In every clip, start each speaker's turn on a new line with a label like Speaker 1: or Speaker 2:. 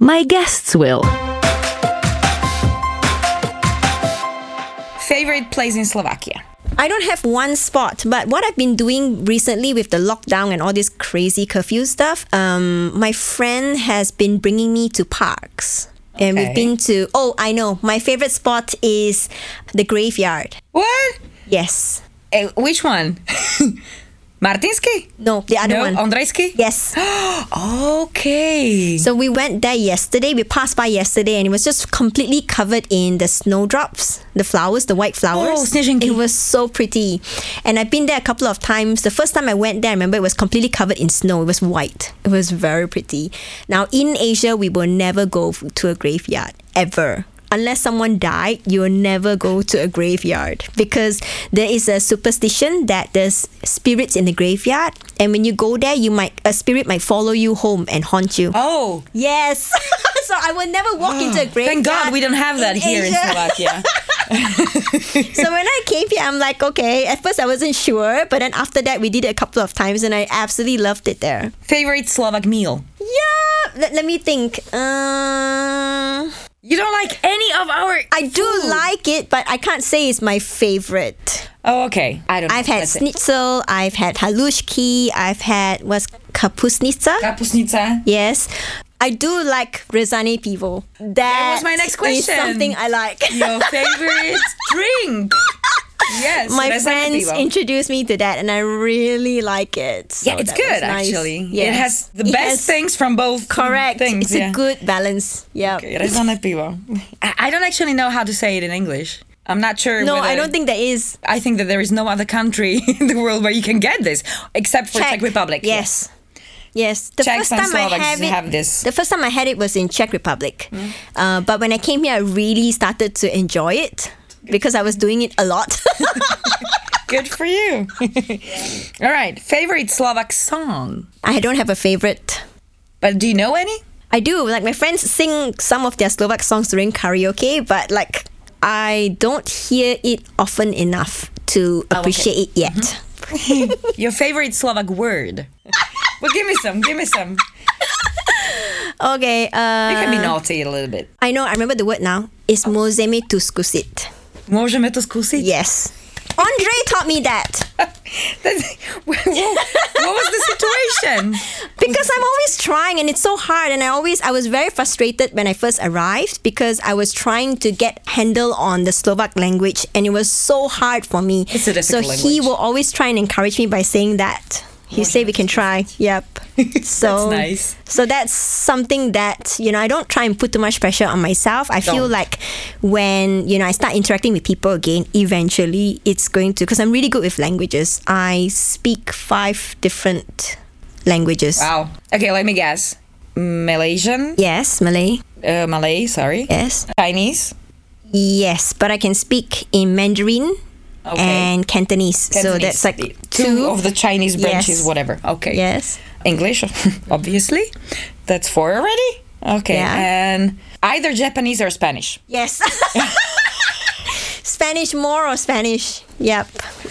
Speaker 1: My guests will.
Speaker 2: Favorite place in Slovakia?
Speaker 3: I don't have one spot, but what I've been doing recently with the lockdown and all this crazy curfew stuff, um, my friend has been bringing me to parks. And we've been to, oh, I know, my favorite spot is the graveyard.
Speaker 2: What?
Speaker 3: Yes.
Speaker 2: Eh, which one? Martinsky?
Speaker 3: No, the other
Speaker 2: No,
Speaker 3: one.
Speaker 2: Ondrejsky?
Speaker 3: Yes.
Speaker 2: Okay.
Speaker 3: So we went there yesterday. We passed by yesterday, and it was just completely covered in the snowdrops, the flowers, the white flowers.
Speaker 2: Oh.
Speaker 3: It was so pretty, and I've been there a couple of times. The first time I went there, I remember it was completely covered in snow. It was white. It was very pretty. Now in Asia, we will never go to a graveyard ever. Unless someone died, you will never go to a graveyard because there is a superstition that there's spirits in the graveyard, and when you go there, you might a spirit might follow you home and haunt you.
Speaker 2: oh,
Speaker 3: Yes. so I will never walk into a graveyard.
Speaker 2: thank God we don't have that
Speaker 3: in
Speaker 2: here in Slovakia.
Speaker 3: so when I came here, I'm like, okay. At first, I wasn't sure, but then after that, we did it a couple of times, and I absolutely loved it there.
Speaker 2: Favorite Slovak meal?
Speaker 3: Yeah. Let, let me think. Uh,
Speaker 2: You don't like any of our.
Speaker 3: I do like it, but I can't say it's my favorite.
Speaker 2: Oh, okay. I don't.
Speaker 3: I've had
Speaker 2: That's it.
Speaker 3: schnitzel. I've had halushki. I've had what's kapusnica.
Speaker 2: Kapusnica.
Speaker 3: Yes. I do like rezane pivo. That,
Speaker 2: was my next
Speaker 3: is
Speaker 2: question.
Speaker 3: something I like.
Speaker 2: Your favorite drink? Yes.
Speaker 3: my friends introduced me to that and I really like it. So
Speaker 2: Yeah, it's good
Speaker 3: nice.
Speaker 2: actually.
Speaker 3: Yes.
Speaker 2: It has the best things from both
Speaker 3: Correct.
Speaker 2: things.
Speaker 3: it's
Speaker 2: yeah.
Speaker 3: a good balance. Yeah.
Speaker 2: Okay, pivo. I, don't actually know how to say it in English. I'm not sure.
Speaker 3: No,
Speaker 2: whether-
Speaker 3: I don't think there is.
Speaker 2: I think that there is no other country in the world where you can get this except for Czech,
Speaker 3: Czech.
Speaker 2: Republic.
Speaker 3: Yes. Yes, the
Speaker 2: Czechs
Speaker 3: first time I have it,
Speaker 2: have this.
Speaker 3: the first time I had it was in Czech Republic,
Speaker 2: Mm.
Speaker 3: uh, but when I came here, I really started to enjoy it because I was doing it a lot.
Speaker 2: Good for you. All right. Favorite Slovak song?
Speaker 3: I don't have a favorite.
Speaker 2: But do you know any?
Speaker 3: I do like my friends sing some of their Slovak songs during karaoke, but like I don't hear it often enough to
Speaker 2: Oh, okay.
Speaker 3: appreciate it yet.
Speaker 2: Your favorite Slovak word? well, give me some. Give me some.
Speaker 3: Okay, uh,
Speaker 2: You can be naughty a little bit.
Speaker 3: I know. I remember the word now. Is môžeme tu skúsiť?
Speaker 2: Môžeme to skúsiť?
Speaker 3: Yes. Andre taught me that
Speaker 2: what, what was the situation?
Speaker 3: because I'm always trying and it's so hard and I always I was very frustrated when I first arrived because I was trying to get handle on the Slovak language and it was so hard for me.
Speaker 2: It's a difficult
Speaker 3: so
Speaker 2: difficult
Speaker 3: he will always try and encourage me by saying that. He say we can try. Yep. So
Speaker 2: nice.
Speaker 3: So that's something that you know I don't try and put too much pressure on myself. I feel
Speaker 2: Don't.
Speaker 3: like when you know I start interacting with people again, eventually it's going to because I'm really good with languages. I speak five different languages.
Speaker 2: Wow. Okay, let me guess. Malaysian?
Speaker 3: Yes, Malay.
Speaker 2: Uh, Malay, sorry.
Speaker 3: Yes.
Speaker 2: Chinese?
Speaker 3: Yes, but I can speak in Mandarin
Speaker 2: Okay.
Speaker 3: and Cantonese. So that's like
Speaker 2: two,
Speaker 3: two.
Speaker 2: of the Chinese branches,
Speaker 3: Yes.
Speaker 2: whatever. Okay.
Speaker 3: Yes.
Speaker 2: English, obviously. That's four already. Okay.
Speaker 3: Yeah.
Speaker 2: And either Japanese or Spanish.
Speaker 3: Yes. Spanish more or Spanish? Yep.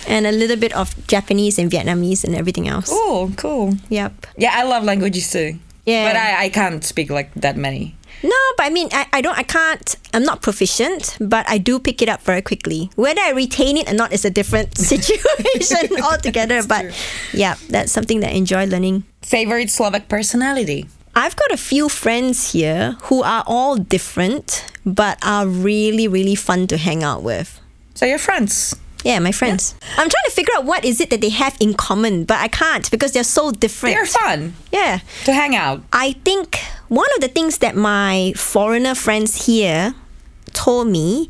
Speaker 3: And a little bit of Japanese and Vietnamese and everything else.
Speaker 2: Oh, cool.
Speaker 3: Yep.
Speaker 2: Yeah, I love languages too.
Speaker 3: Yeah.
Speaker 2: But I, I can't speak like that many.
Speaker 3: No, but I mean, I, I don't, I can't, I'm not proficient, but I do pick it up very quickly. Whether I retain it or not is a different situation altogether. But yeah, that's something that I enjoy learning.
Speaker 2: Favorite Slovak personality?
Speaker 3: I've got a few friends here who are all different, but are really, really fun to hang out with.
Speaker 2: So you're friends.
Speaker 3: Yeah, my friends. I'm trying to figure out what is it that they have in common, but I can't because they're so different.
Speaker 2: They're fun
Speaker 3: Yeah.
Speaker 2: to hang out.
Speaker 3: I think one of the things that my foreigner friends here told me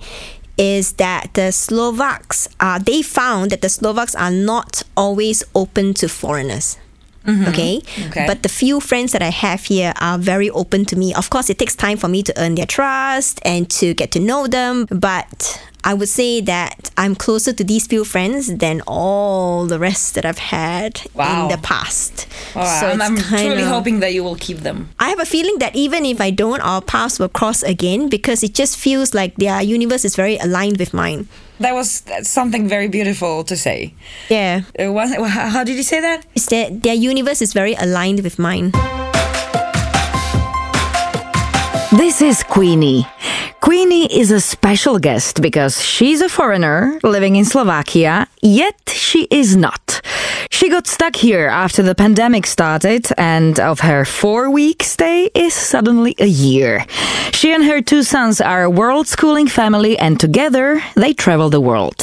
Speaker 3: is that the Slovaks are they found that the Slovaks are not always open to foreigners. Mm-hmm. Okay?
Speaker 2: Okay.
Speaker 3: But the few friends that I have here are very open to me. Of course, it takes time for me to earn their trust and to get to know them, but I would say that I'm closer to these few friends than all the rest that I've had
Speaker 2: Wow.
Speaker 3: in the past.
Speaker 2: All right.
Speaker 3: So
Speaker 2: I'm, I'm truly
Speaker 3: kinda-
Speaker 2: hoping that you will keep them.
Speaker 3: I have a feeling that even if I don't, our paths will cross again because it just feels like their universe is very aligned with mine.
Speaker 2: That was something very beautiful to say.
Speaker 3: Yeah.
Speaker 2: Uh, what, how did you say that?
Speaker 3: It's that their universe is very aligned with mine.
Speaker 1: This is Queenie. Queenie is a special guest because she's a foreigner living in Slovakia, yet she is not. She got stuck here after the pandemic started, and of her four week stay is suddenly a year. She and her two sons are a world schooling family, and together they travel the world.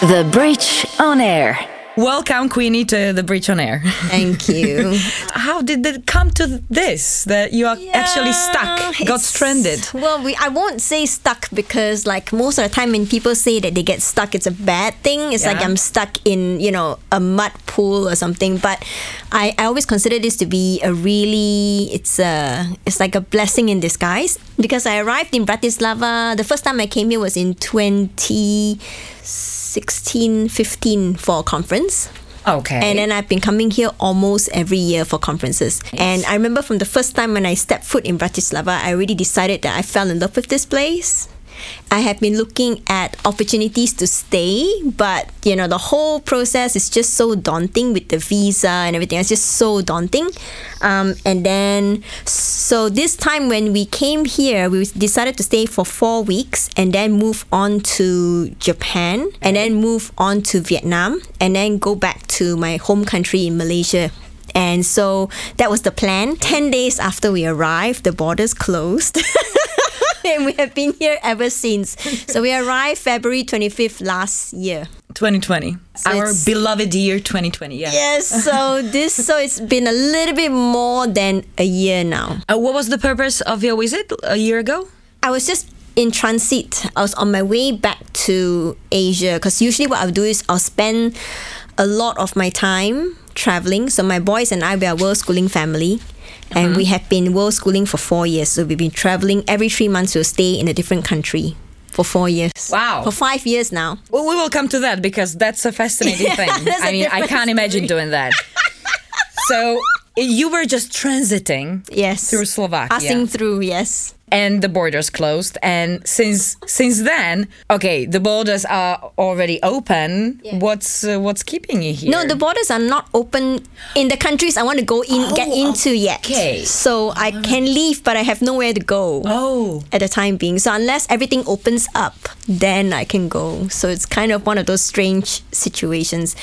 Speaker 1: The Bridge on Air.
Speaker 2: Welcome, Queenie, to the Bridge on Air.
Speaker 3: Thank you.
Speaker 2: How did it come to this that you are actually stuck, got stranded?
Speaker 3: Well, we I won't say stuck because like most of the time when people say that they get stuck, it's a bad thing. It's like I'm stuck in you know a mud pool or something. But I, I always consider this to be a really it's a it's like a blessing in disguise because I arrived in Bratislava. The first time I came here was in 2016, 15 for a conference.
Speaker 2: Okay.
Speaker 3: And then I've been coming here almost every year for conferences. And I remember from the first time when I stepped foot in Bratislava, I already decided that I fell in love with this place. I have been looking at opportunities to stay, but you know, the whole process is just so daunting with the visa and everything. It's just so daunting. Um, and then, so this time when we came here, we decided to stay for four weeks and then move on to Japan and then move on to Vietnam and then go back to my home country in Malaysia. And so that was the plan. 10 days after we arrived, the borders closed. and we have been here ever since. So we arrived February 25th last year.
Speaker 2: 2020.
Speaker 3: So
Speaker 2: Our beloved year 2020. Yeah.
Speaker 3: Yes, so this so it's been a little bit more than a year now.
Speaker 2: Uh, what was the purpose of your visit a year ago?
Speaker 3: I was just in transit. I was on my way back to Asia because usually what I'll do is I'll spend a lot of my time traveling. So my boys and I we are a world schooling family. And we mm-hmm. have been world schooling for four years. So we've been traveling every three months. We'll stay in a different country for four years.
Speaker 2: Wow.
Speaker 3: For five years now.
Speaker 2: Well, we will come to that because that's a fascinating thing. I mean, I can't imagine doing that. so you were just transiting
Speaker 3: Yes.
Speaker 2: through Slovakia.
Speaker 3: Passing through, yes.
Speaker 2: And the borders closed and since since then okay the borders are already open what's uh, what's keeping you here
Speaker 3: No, the borders are not open in the countries I want to go in get
Speaker 2: Oh,
Speaker 3: into yet.
Speaker 2: okay.
Speaker 3: So I can leave, but I have nowhere to go.
Speaker 2: oh
Speaker 3: At the time being, so unless everything opens up, then I can go. So it's kind of one of those strange situations.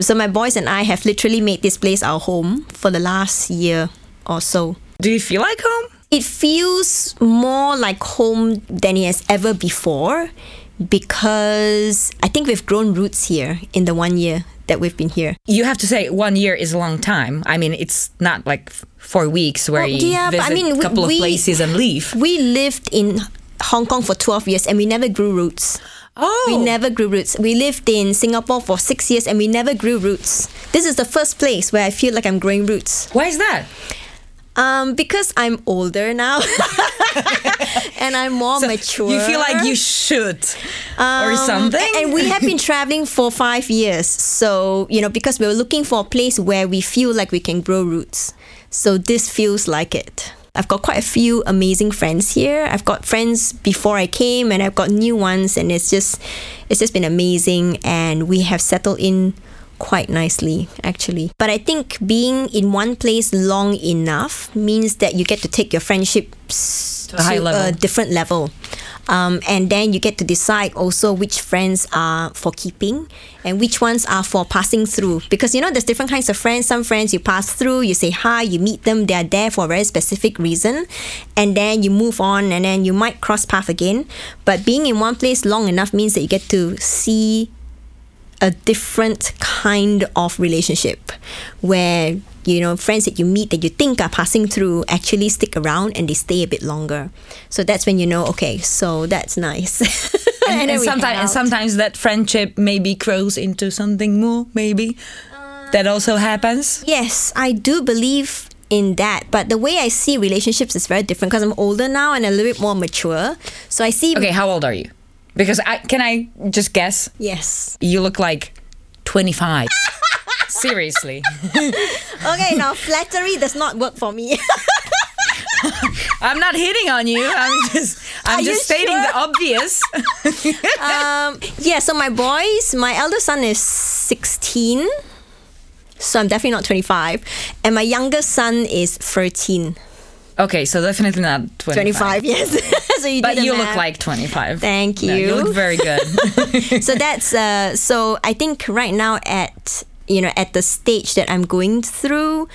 Speaker 3: So my boys and I have literally made this place our home for the last year or so.
Speaker 2: do you feel like home
Speaker 3: It feels more like home than it has ever before because I think we've grown roots here in the one year that we've been here.
Speaker 2: you have to say one year is a long time i mean it's not like four weeks where
Speaker 3: Well,
Speaker 2: you
Speaker 3: yeah,
Speaker 2: visit
Speaker 3: I mean,
Speaker 2: a
Speaker 3: we-
Speaker 2: couple of places and leave
Speaker 3: We lived in Hong Kong for 12 years and we never grew roots.
Speaker 2: oh
Speaker 3: We never grew roots. We lived in Singapore for six years and we never grew roots. This is the first place where I feel like I'm growing roots.
Speaker 2: why is that
Speaker 3: Um, because I'm older now and I'm more mature.
Speaker 2: you feel like you should or
Speaker 3: Um,
Speaker 2: something
Speaker 3: And we have been traveling for five years. So, you know, because we were looking for a place where we feel like we can grow roots. So this feels like it. I've got quite a few amazing friends here. I've got friends before I came and I've got new ones and it's just it's just been amazing and we have settled in quite nicely actually. But I think being in one place long enough means that you get to take your friendships
Speaker 2: To a high level.
Speaker 3: different level. Um, and then you get to decide also which friends are for keeping and which ones are for passing through. Because you know, there's different kinds of friends. Some friends you pass through, you say hi, you meet them, they are there for a very specific reason, and then you move on, and then you might cross path again. But being in one place long enough means that you get to see a different kind of relationship where you know friends that you meet that you think are passing through actually stick around and they stay a bit longer. So that's when you know okay so that's nice.
Speaker 2: And,
Speaker 3: then
Speaker 2: and sometimes and sometimes that friendship maybe grows into something more maybe uh, that also happens?
Speaker 3: yes i do believe in that. But the way i see relationships is very different because i'm older now and a little bit more mature. So i see
Speaker 2: okay how old are you because i can i just guess
Speaker 3: yes
Speaker 2: you look like 25 seriously
Speaker 3: okay now flattery does not work for me
Speaker 2: i'm not hitting on you i'm just i'm
Speaker 3: Are
Speaker 2: just stating
Speaker 3: sure?
Speaker 2: the obvious
Speaker 3: um, yeah, so my boys, my elder son is 16. So I'm definitely not 25. And my youngest son is 13.
Speaker 2: okay so definitely not 25,
Speaker 3: 25, yes. So you
Speaker 2: but
Speaker 3: the
Speaker 2: you look like 25
Speaker 3: Thank
Speaker 2: No, you
Speaker 3: you.
Speaker 2: look very good
Speaker 3: so that's uh so I think right now at you know at the stage that I'm going through,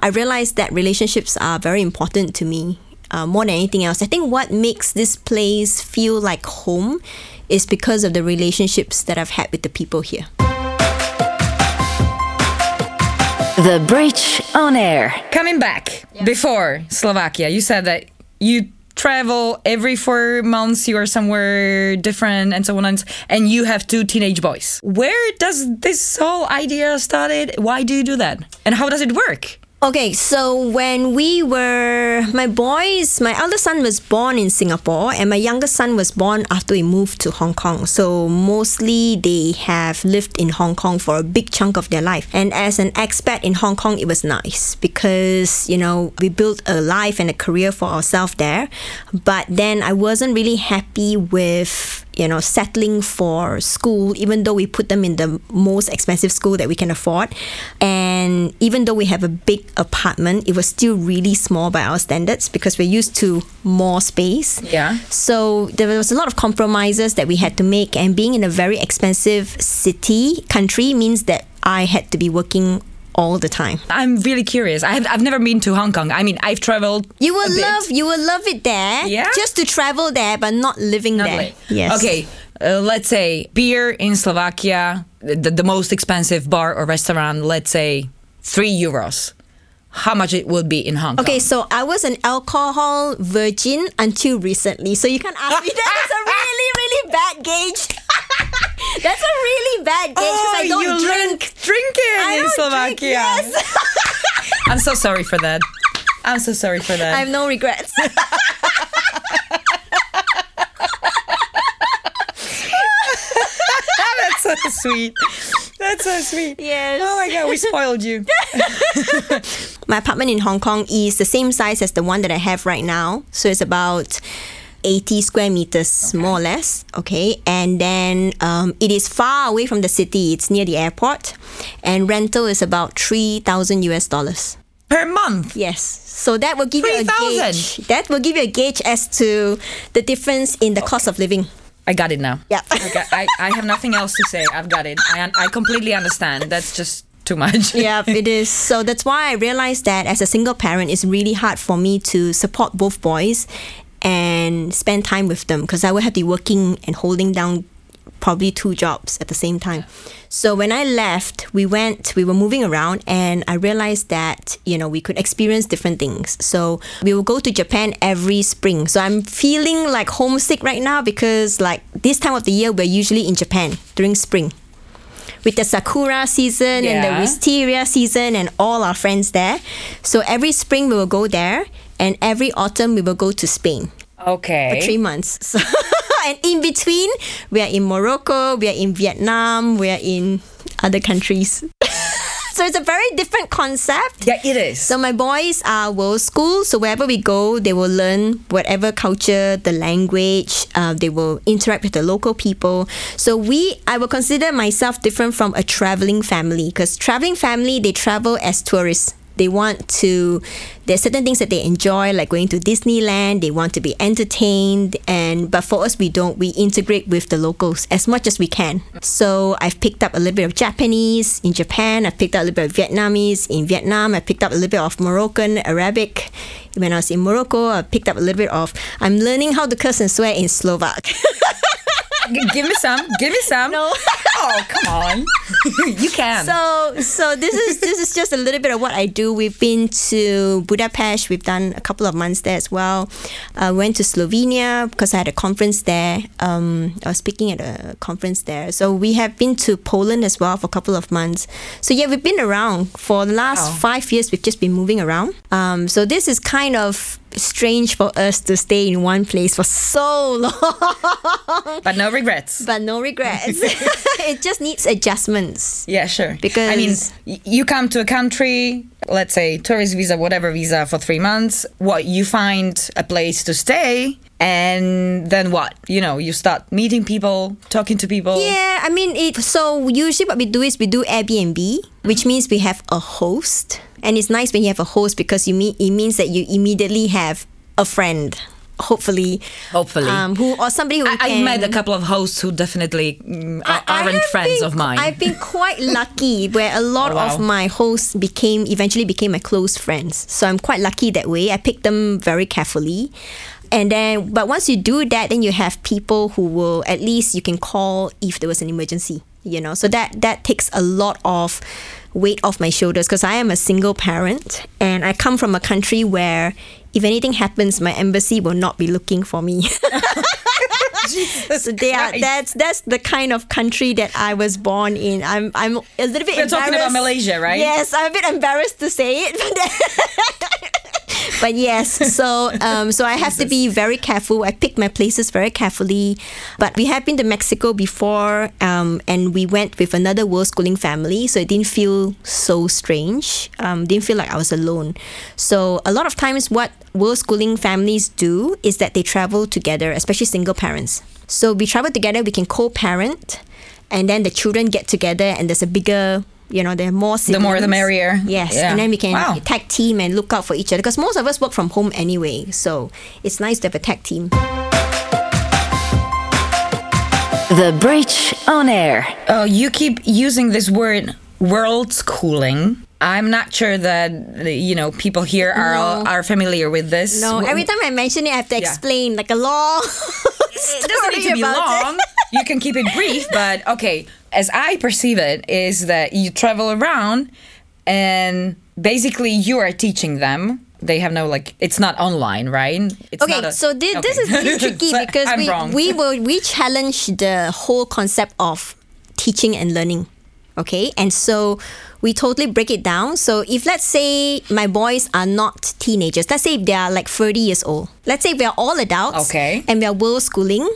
Speaker 3: I realize that relationships are very important to me. Uh, more than anything else, I think what makes this place feel like home is because of the relationships that I've had with the people here.
Speaker 1: The Bridge on Air.
Speaker 2: Coming back before Slovakia, you said that you travel every four months. You are somewhere different, and so on, and, and you have two teenage boys. Where does this whole idea started? Why do you do that, and how does it work?
Speaker 3: Okay, so when we were, my boys, my eldest son was born in Singapore, and my youngest son was born after we moved to Hong Kong. So mostly they have lived in Hong Kong for a big chunk of their life. And as an expat in Hong Kong, it was nice because, you know, we built a life and a career for ourselves there. But then I wasn't really happy with you know, settling for school, even though we put them in the most expensive school that we can afford. And even though we have a big apartment, it was still really small by our standards because we're used to more space.
Speaker 2: Yeah.
Speaker 3: So there was a lot of compromises that we had to make. And being in a very expensive city, country, means that I had to be working all the time.
Speaker 2: I'm really curious. I have, I've never been to Hong Kong. I mean, I've traveled.
Speaker 3: You will love you will love it there.
Speaker 2: Yeah?
Speaker 3: Just to travel there but not living there.
Speaker 2: Lovely.
Speaker 3: Yes.
Speaker 2: Okay. Uh, let's say beer in Slovakia, the, the most expensive bar or restaurant. Let's say three euros. How much it would be in Hong Kong?
Speaker 3: Okay, so I was an alcohol virgin until recently. So you can ask me. That. That's a really, really bad gauge. That's a really bad gauge because
Speaker 2: Oh,
Speaker 3: I don't
Speaker 2: you
Speaker 3: drink.
Speaker 2: drinking
Speaker 3: I
Speaker 2: in Slovakia.
Speaker 3: drink, yes.
Speaker 2: I'm so sorry for that. I'm so sorry for that.
Speaker 3: I have no regrets.
Speaker 2: That's so sweet. That's so sweet.
Speaker 3: Yes.
Speaker 2: Oh my god, we spoiled you.
Speaker 3: My apartment in Hong Kong is the same size as the one that I have right now. So it's about 80 square meters, more or less. Okay. And then um, it is far away from the city, it's near the airport. And rental is about 3,000 US dollars.
Speaker 2: Per month.
Speaker 3: Yes. So that will give you a
Speaker 2: 3,000?
Speaker 3: gauge. That will give you a gauge as to the difference in the cost of living.
Speaker 2: I got it now.
Speaker 3: Yeah.
Speaker 2: Okay, I, I have nothing else to say. I've got it. I, I completely understand. That's just too much.
Speaker 3: yeah, it is. So that's why I realized that as a single parent, it's really hard for me to support both boys and spend time with them because I would have to be working and holding down probably two jobs at the same time. So when I left, we went, we were moving around and I realized that, you know, we could experience different things. So we will go to Japan every spring. So I'm feeling like homesick right now because like this time of the year, we're usually in Japan during spring with the sakura season and the wisteria season and all our friends there. So every spring we will go there and every autumn we will go to Spain
Speaker 2: Okay.
Speaker 3: for three months. So and in between we are in Morocco, we are in Vietnam, we are in other countries. so it's a very different concept.
Speaker 2: Yeah, it is.
Speaker 3: So my boys are world school, so wherever we go, they will learn whatever culture, the language. Uh, they will interact with the local people. So we, I will consider myself different from a traveling family because traveling family they travel as tourists. They want to, there's certain things that they enjoy, like going to Disneyland. They want to be entertained. And, but for us, we don't. We integrate with the locals as much as we can. So I've picked up a little bit of Japanese in Japan. I've picked up a little bit of Vietnamese in Vietnam. I picked up a little bit of Moroccan, Arabic. When I was in Morocco, I picked up a little bit of, I'm learning how to curse and swear in Slovak.
Speaker 2: G- give me some. Give me some.
Speaker 3: No.
Speaker 2: Oh, come on. you can.
Speaker 3: so so this is this is just a little bit of what I do. We've been to Budapest. We've done a couple of months there as well. Uh, went to Slovenia because I had a conference there. Um, I was speaking at a conference there. So we have been to Poland as well for a couple of months. So yeah, we've been around for the last
Speaker 2: Wow.
Speaker 3: five years. We've just been moving around. Um, so this is kind of strange for us to stay in one place for so long,
Speaker 2: but no regrets.
Speaker 3: but no regrets. it just needs adjustments.
Speaker 2: Yeah, sure. Because I mean, y- you come to a country, let's say tourist visa, whatever visa, for three months. What you find a place to stay, and then what? You know, you start meeting people, talking to people.
Speaker 3: Yeah, I mean, it. So usually, what we do is we do Airbnb, which means we have a host, and it's nice when you have a host because you mean it means that you immediately have a friend, hopefully,
Speaker 2: Hopefully.
Speaker 3: um, who or somebody who
Speaker 2: I,
Speaker 3: can.
Speaker 2: I've met a couple of hosts who definitely mm, are,
Speaker 3: I- have
Speaker 2: friends
Speaker 3: been-
Speaker 2: of mine.
Speaker 3: I've been quite lucky where a lot
Speaker 2: Oh, wow.
Speaker 3: of my hosts became eventually became my close friends. So I'm quite lucky that way. I picked them very carefully. And then but once you do that then you have people who will at least you can call if there was an emergency, you know. So that that takes a lot of weight off my shoulders because I am a single parent and I come from a country where if anything happens my embassy will not be looking for me. so they are
Speaker 2: Christ.
Speaker 3: that's that's the kind of country that I was born in. I'm I'm a little bit
Speaker 2: We're talking about. Malaysia, right?
Speaker 3: Yes, I'm a bit embarrassed to say it, but, yes. So um, so I have to be very careful. I pick my places very carefully. But we have been to Mexico before, um, and we went with another world schooling family, so it didn't feel so strange. Um, didn't feel like I was alone. So a lot of times, what world schooling families do is that they travel together, especially single parents. So we travel together. We can co-parent, and then the children get together, and there's a bigger. You know, there are more
Speaker 2: The more the merrier.
Speaker 3: Yes,
Speaker 2: Yeah.
Speaker 3: and then we can
Speaker 2: Wow.
Speaker 3: tag team and look out for each other because most of us work from home anyway. So it's nice to have a tag team.
Speaker 1: The Bridge on Air.
Speaker 2: Oh, you keep using this word world schooling. I'm not sure that you know people here are
Speaker 3: No.
Speaker 2: are familiar with this.
Speaker 3: No,
Speaker 2: Wh-
Speaker 3: every time I mention it, I have to
Speaker 2: Yeah.
Speaker 3: explain like a long.
Speaker 2: it doesn't need to be long. you can keep it brief, but okay. As I perceive it, is that you travel around and basically you are teaching them. They have no like. It's not online, right? It's
Speaker 3: Okay,
Speaker 2: not a-
Speaker 3: so thi- this
Speaker 2: okay.
Speaker 3: is really tricky
Speaker 2: So
Speaker 3: because
Speaker 2: I'm
Speaker 3: we
Speaker 2: wrong.
Speaker 3: we will we challenge the whole concept of teaching and learning. Okay, and so we totally break it down. So if let's say my boys are not teenagers, let's say they are like thirty years old, let's say we are all adults,
Speaker 2: Okay.
Speaker 3: and we are world schooling.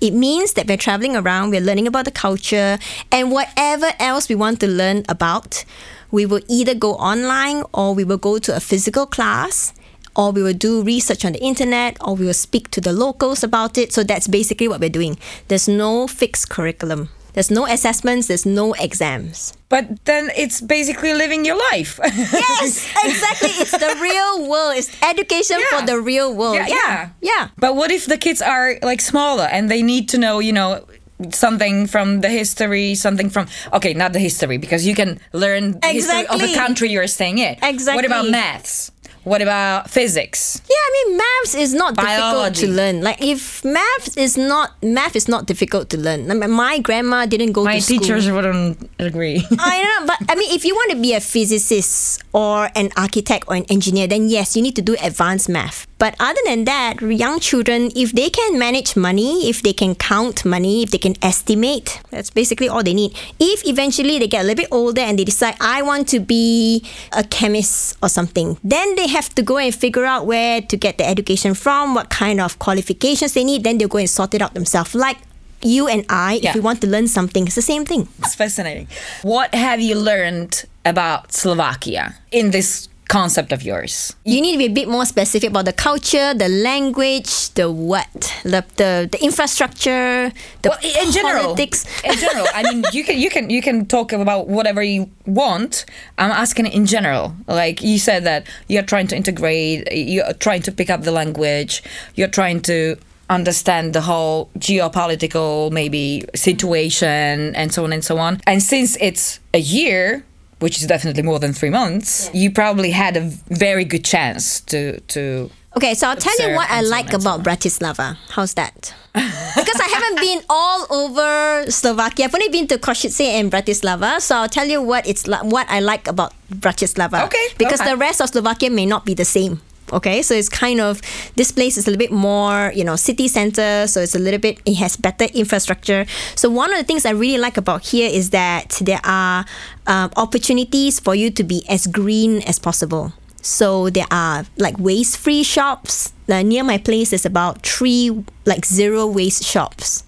Speaker 3: It means that we're traveling around, we're learning about the culture, and whatever else we want to learn about, we will either go online or we will go to a physical class or we will do research on the internet or we will speak to the locals about it. So that's basically what we're doing. There's no fixed curriculum. There's no assessments, there's no exams.
Speaker 2: But then it's basically living your life.
Speaker 3: Yes, exactly. It's the real world. It's education
Speaker 2: Yeah.
Speaker 3: for the real world.
Speaker 2: Yeah,
Speaker 3: yeah. yeah.
Speaker 2: But what if the kids are like smaller and they need to know, you know, something from the history, something from okay, not the history because you can learn the history of the country you're staying in. Exactly. What about maths? What about physics?
Speaker 3: Yeah, I mean maths is not difficult to learn. Like if math is not math is not difficult to learn. My grandma didn't go
Speaker 2: My
Speaker 3: to school.
Speaker 2: My teachers wouldn't agree.
Speaker 3: I don't know, but I mean, if you want to be a physicist or an architect or an engineer, then yes, you need to do advanced math. But other than that, young children, if they can manage money, if they can count money, if they can estimate, that's basically all they need. If eventually they get a little bit older and they decide, I want to be a chemist or something, then they have to go and figure out where to get the education from, what kind of qualifications they need, then they'll go and sort it out themselves. Like you and I,
Speaker 2: Yeah.
Speaker 3: if we want to learn something, it's the same thing.
Speaker 2: it's fascinating. What have you learned about Slovakia in this concept of yours.
Speaker 3: You need to be a bit more specific about the culture, the language, the what, the the, the infrastructure, the
Speaker 2: Well, in general,
Speaker 3: politics.
Speaker 2: in general, I mean, you can you can you can talk about whatever you want. I'm asking in general. Like you said that you're trying to integrate, you're trying to pick up the language, you're trying to understand the whole geopolitical maybe situation and so on and so on. And since it's a year, which is definitely more than three months, you probably had a very good chance to to
Speaker 3: Okay, so I'll tell you what I
Speaker 2: so
Speaker 3: like
Speaker 2: so
Speaker 3: about Bratislava. How's that? because I haven't been all over Slovakia. I've only been to Košice and Bratislava, so I'll tell you what it's what I like about Bratislava.
Speaker 2: Okay,
Speaker 3: Because
Speaker 2: ahead.
Speaker 3: the rest of Slovakia may not be the same. Okay, so it's kind of this place is a little bit more, you know, city center. So it's a little bit, it has better infrastructure. So one of the things I really like about here is that there are um, opportunities for you to be as green as possible. So there are like waste free shops. Uh, near my place, there's about three like zero waste shops.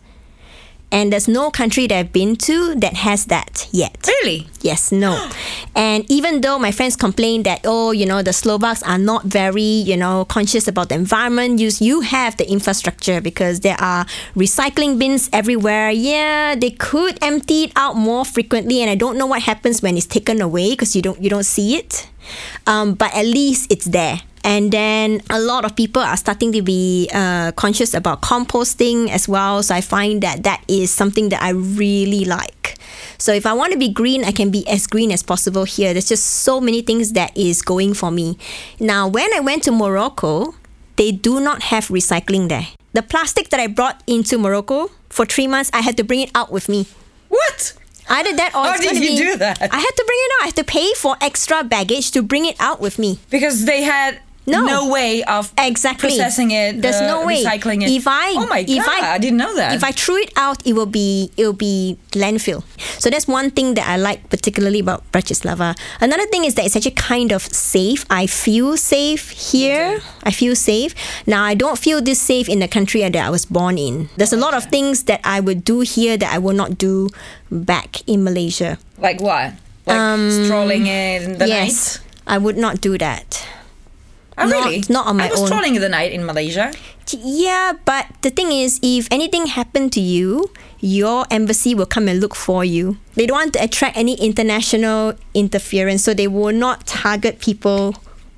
Speaker 3: And there's no country that I've been to that has that yet.
Speaker 2: really.
Speaker 3: Yes, no. And even though my friends complain that, oh, you know, the Slovaks are not very, you know, conscious about the environment, you, you have the infrastructure because there are recycling bins everywhere. Yeah, they could empty it out more frequently, and I don't know what happens when it's taken away because you don't you don't see it. Um, but at least it's there. And then a lot of people are starting to be uh, conscious about composting as well. So I find that that is something that I really like. So if I want to be green, I can be as green as possible here. There's just so many things that is going for me. Now, when I went to Morocco, they do not have recycling there. The plastic that I brought into Morocco for three months, I had to bring it out with me.
Speaker 2: What?
Speaker 3: Either that or
Speaker 2: How did you
Speaker 3: be-
Speaker 2: do that?
Speaker 3: I had to bring it out. I had to pay for extra baggage to bring it out with me.
Speaker 2: Because they had
Speaker 3: No.
Speaker 2: way of
Speaker 3: Exactly.
Speaker 2: processing it.
Speaker 3: There's
Speaker 2: uh,
Speaker 3: no way.
Speaker 2: recycling it.
Speaker 3: If I
Speaker 2: oh my
Speaker 3: if
Speaker 2: god, I,
Speaker 3: I,
Speaker 2: didn't know that.
Speaker 3: If I threw it out, it will be it will be landfill. So that's one thing that I like particularly about Bratislava. Another thing is that it's actually kind of safe. I feel safe here. I feel safe. Now I don't feel this safe in the country that I was born in. There's a lot of things that I would do here that I will not do back in Malaysia.
Speaker 2: like what? Like strolling in the
Speaker 3: Um, yes, I would not do that.
Speaker 2: Oh,
Speaker 3: not-
Speaker 2: really?
Speaker 3: not on my own.
Speaker 2: I was
Speaker 3: own.
Speaker 2: in the night in Malaysia.
Speaker 3: Yeah, but the thing is, if anything happened to you, your embassy will come and look for you. They don't want to attract any international interference, so they will not target people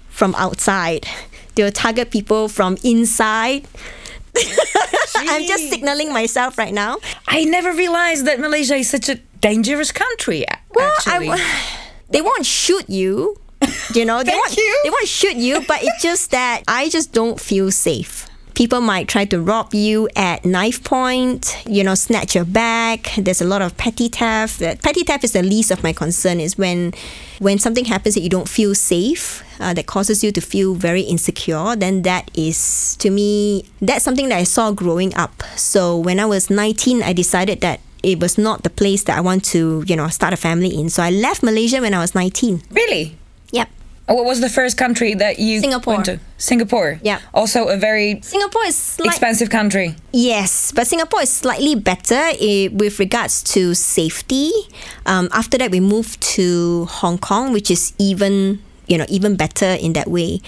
Speaker 3: from outside. They will target people from inside. I'm just signaling myself right now.
Speaker 2: I never realized that Malaysia is such a dangerous country.
Speaker 3: Well,
Speaker 2: actually,
Speaker 3: I, they won't shoot you. You know, they want
Speaker 2: you.
Speaker 3: they won't shoot you, but it's just that I just don't feel safe. People might try to rob you at knife point, you know, snatch your bag. There's a lot of petty theft. Petty theft is the least of my concern. Is when when something happens that you don't feel safe, uh, that causes you to feel very insecure. Then that is to me that's something that I saw growing up. So when I was 19, I decided that it was not the place that I want to, you know, start a family in. So I left Malaysia when I was 19.
Speaker 2: really. Oh, What was the first country that you
Speaker 3: Singapore.
Speaker 2: went to? Singapore.
Speaker 3: Yeah.
Speaker 2: Also a very
Speaker 3: Singapore is slight-
Speaker 2: expensive country.
Speaker 3: Yes, but Singapore is slightly better eh, with regards to safety. Um, after that, we moved to Hong Kong, which is even you know even better in that way.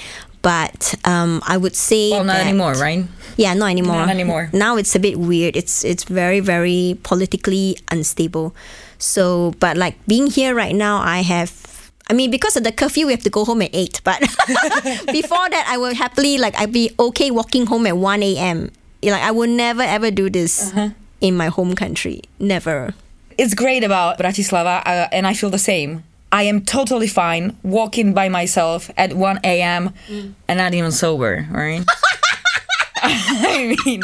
Speaker 3: But um, I would say
Speaker 2: Well, not
Speaker 3: that-
Speaker 2: anymore, right?
Speaker 3: Yeah, not anymore.
Speaker 2: Not anymore.
Speaker 3: Now it's a bit weird. It's it's very very politically unstable. So, but like being here right now, I have. I mean, because of the curfew, we have to go home at eight. But before that, I will happily like I'd be okay walking home at one a.m. Like I will never ever do this
Speaker 2: Uh-huh.
Speaker 3: in my home country. Never.
Speaker 2: it's great about Bratislava, uh, and I feel the same. I am totally fine walking by myself at 1 a.m. and not even sober, right? I mean,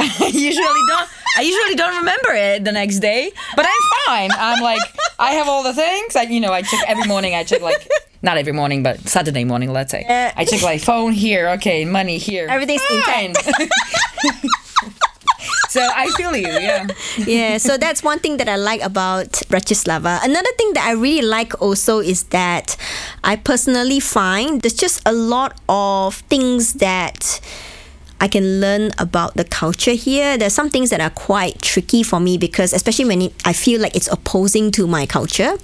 Speaker 2: I usually don't. I usually don't remember it the next day, but I'm fine. I'm like, I have all the things. I, you know, I check every morning. I check like not every morning, but Saturday morning, let's say.
Speaker 3: Yeah.
Speaker 2: I check like phone here, okay, money here.
Speaker 3: Everything's
Speaker 2: fine. so I feel you, yeah.
Speaker 3: yeah, so that's one thing that I like about Bratislava. Another thing that I really like also is that I personally find there's just a lot of things that I can learn about the culture here. There's some things that are quite tricky for me because, especially when it, I feel like it's opposing to my culture.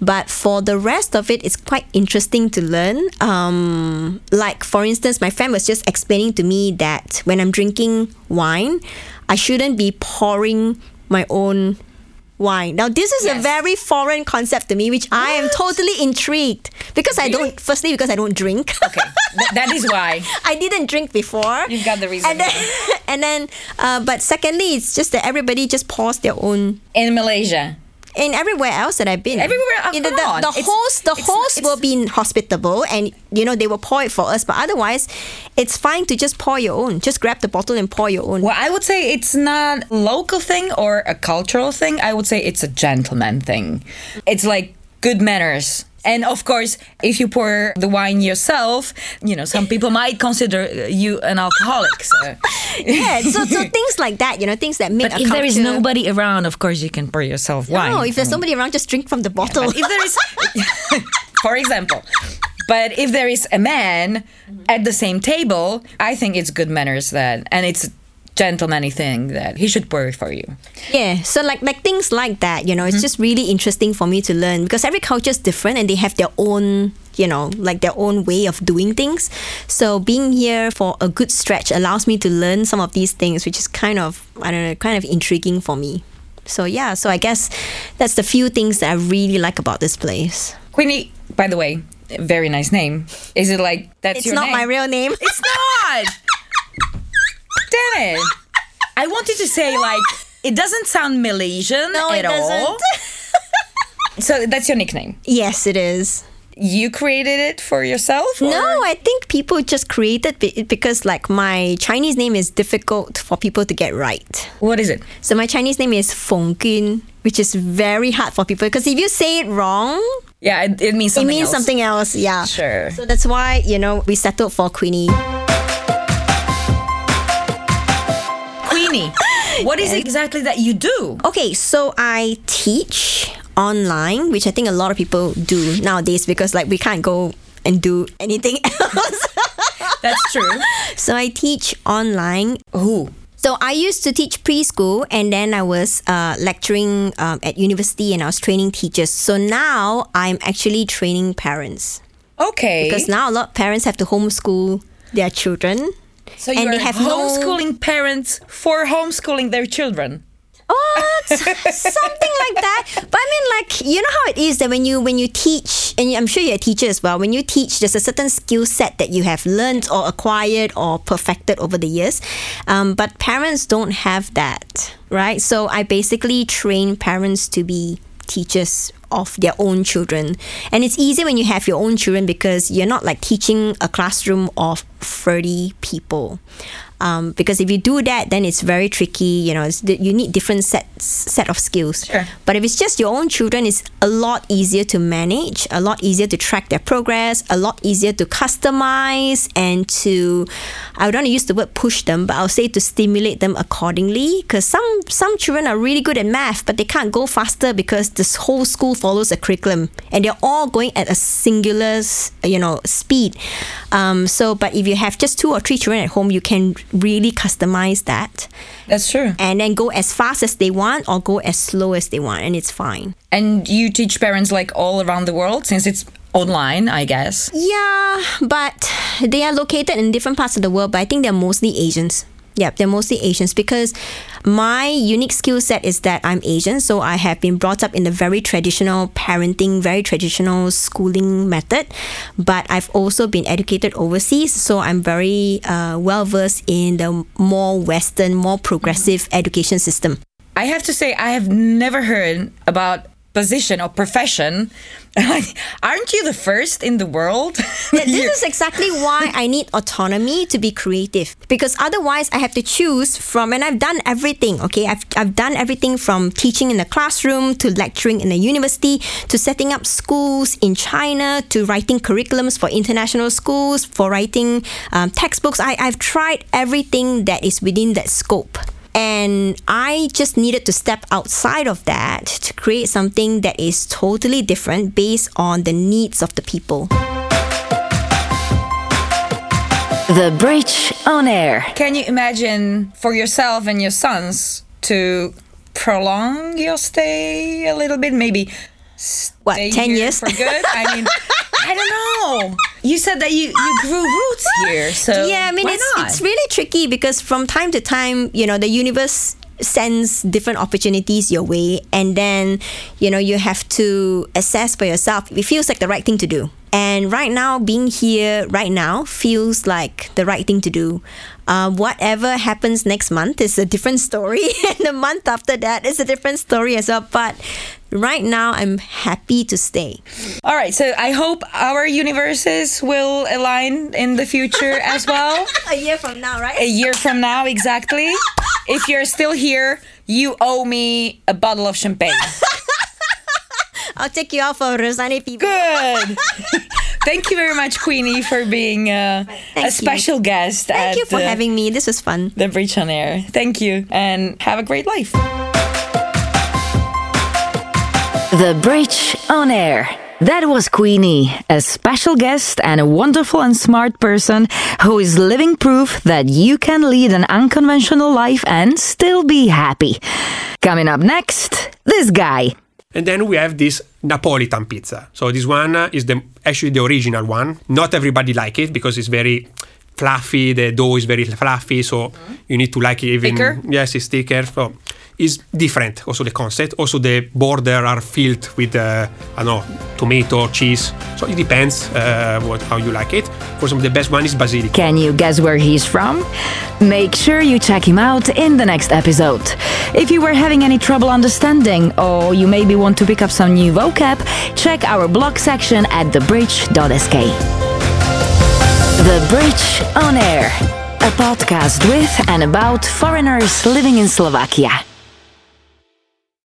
Speaker 3: But for the rest of it, it's quite interesting to learn. Um, like, for instance, my friend was just explaining to me that when I'm drinking wine, I shouldn't be pouring my own wine. Now, this is a very foreign concept to me, which I am totally intrigued because I don't, firstly, because I don't drink.
Speaker 2: Okay, Th- that is why.
Speaker 3: I didn't drink before.
Speaker 2: You've got the reason.
Speaker 3: And then, and then, uh, but secondly, it's just that everybody just pours their own.
Speaker 2: In Malaysia.
Speaker 3: And everywhere else that I've been,
Speaker 2: Everywhere, uh, come
Speaker 3: the, the
Speaker 2: It's-
Speaker 3: host, the
Speaker 2: it's-
Speaker 3: host
Speaker 2: it's-
Speaker 3: will be hospitable, and you know they will pour it for us. But otherwise, it's fine to just pour your own. Just grab the bottle and pour your own.
Speaker 2: Well, I would say it's not a local thing or a cultural thing. I would say it's a gentleman thing. It's like good manners. And of course, if you pour the wine yourself, you know, some people might consider you an alcoholic. So.
Speaker 3: Yeah, so so things like that, you know, things that make.
Speaker 2: But if there is nobody around, of course, you can pour yourself wine.
Speaker 3: no, if there's somebody around, just drink from the bottle.
Speaker 2: But if there is, for example, but if there is a man at the same table, I think it's good manners that, and it's gentlemanly thing that he should pour for you.
Speaker 3: Yeah, so like like things like that, you know, it's mm-hmm. just really interesting for me to learn because every culture is different and they have their own, you know, like their own way of doing things. So being here for a good stretch allows me to learn some of these things, which is kind of I don't know, kind of intriguing for me. So yeah, so I guess that's the few things that I really like about this place.
Speaker 2: Queenie, by the way, very nice name. Is it like that's your
Speaker 3: It's
Speaker 2: your
Speaker 3: not
Speaker 2: name?
Speaker 3: my real name.
Speaker 2: It's not. Damn it! I wanted to say like it doesn't sound Malaysian
Speaker 3: No,
Speaker 2: at
Speaker 3: it
Speaker 2: all.
Speaker 3: doesn't.
Speaker 2: So that's your nickname.
Speaker 3: yes, it is.
Speaker 2: You created it for yourself? or-
Speaker 3: No, I think people just created it because like my Chinese name is difficult for people to get right.
Speaker 2: What is it?
Speaker 3: So my Chinese name is Feng Gun, which is very hard for people because if you say it wrong,
Speaker 2: Yeah, it, it means
Speaker 3: it means
Speaker 2: else.
Speaker 3: something else. Yeah.
Speaker 2: Sure.
Speaker 3: So that's why, you know, we settled for Queenie.
Speaker 2: What is it exactly that you do?
Speaker 3: Okay, so I teach online, which I think a lot of people do nowadays because like we can't go and do anything else.
Speaker 2: That's true.
Speaker 3: so I teach online
Speaker 2: Who?
Speaker 3: So I used to teach preschool, and then I was uh, lecturing um, at university, and I was training teachers. So now I'm actually training parents
Speaker 2: Okay.
Speaker 3: because now a lot of parents have to homeschool their children.
Speaker 2: So
Speaker 3: and they have no-
Speaker 2: homeschooling parents for homeschooling their children.
Speaker 3: What? Something like that. But I mean, like you know how it is that when you when you teach, and I'm sure you're a teacher as well. When you teach, there's a certain skill set that you have learned or acquired or perfected over the years. Um, but parents don't have that, right? So I basically train parents to be teachers of their own children. And it's easy when you have your own children because you're not like teaching a classroom of 30 people. Um, because if you do that, then it's very tricky. You know, it's, you need different sets set of skills.
Speaker 2: Sure.
Speaker 3: But if it's just your own children, it's a lot easier to manage, a lot easier to track their progress, a lot easier to customize and to I don't want to use the word push them, but I'll say to stimulate them accordingly. Because some some children are really good at math, but they can't go faster because this whole school follows a curriculum and they're all going at a singular you know speed. Um, so, but if you have just two or three children at home, you can really customize that
Speaker 2: That's true.
Speaker 3: and then go as fast as they want or go as slow as they want, and it's fine.
Speaker 2: And you teach parents like all around the world since it's online, I guess.
Speaker 3: Yeah, but they are located in different parts of the world, but I think they're mostly Asians. Yeah, they're mostly Asians because my unique skill set is that I'm Asian, so I have been brought up in a very traditional parenting, very traditional schooling method. But I've also been educated overseas, so I'm very uh, well versed in the more Western, more progressive education system.
Speaker 2: I have to say, I have never heard about position or profession. Like, aren't you the first in the world?
Speaker 3: Th- this is exactly why I need autonomy to be creative because otherwise I have to choose from and I've done everything okay I've, I've done everything from teaching in the classroom to lecturing in a university to setting up schools in China to writing curriculums for international schools for writing um, textbooks I, I've tried everything that is within that scope and I just needed to step outside of that to create something that is totally different based on the needs of the people.
Speaker 1: The Bridge on Air.
Speaker 2: Can you imagine for yourself and your sons to prolong your stay a little bit? Maybe
Speaker 3: What, 10
Speaker 2: here
Speaker 3: years?
Speaker 2: for good? I mean, I don't know. You said that you, you grew roots here, so
Speaker 3: yeah, I mean it's
Speaker 2: not?
Speaker 3: it's really tricky because from time to time, you know, the universe sends different opportunities your way and then you know you have to assess for yourself. It feels like the right thing to do. And right now being here right now feels like the right thing to do. Uh, whatever happens next month is a different story and the month after that is a different story as well. But right now i'm happy to stay
Speaker 2: All right, so I hope our universes will align in the future as well.
Speaker 3: a year from now right
Speaker 2: a year from now, exactly. If you're still here, you owe me a bottle of champagne.
Speaker 3: i'll take you out for rezane pivo
Speaker 2: Good. Thank you very much, Queenie, for being uh, a special guest.
Speaker 3: thank you for having me this was fun
Speaker 2: the Bridge on Air. Thank you, and have a great life.
Speaker 1: The Bridge on Air. That was Queenie, a special guest and a wonderful and smart person who is living proof that you can lead an unconventional life and still be happy. Coming up next, this guy.
Speaker 4: And then we have this Napolitan pizza. So this one is the actually the original one. Not everybody like it because it's very fluffy. The dough is very fluffy, so you need to like it even.
Speaker 2: Thicker?
Speaker 4: Yes, it's thicker. So it's different. Also the concept. Also the border are filled with uh, I don't know tomato, cheese. So it depends uh, what how you like it. For example, the best one is basilic.
Speaker 1: Can you guess where he's from? Make sure you check him out in the next episode. If you were having any trouble understanding or you maybe want to pick up some new vocab, check our blog section at thebridge.sk. The Bridge on Air, a podcast with and about foreigners living in Slovakia.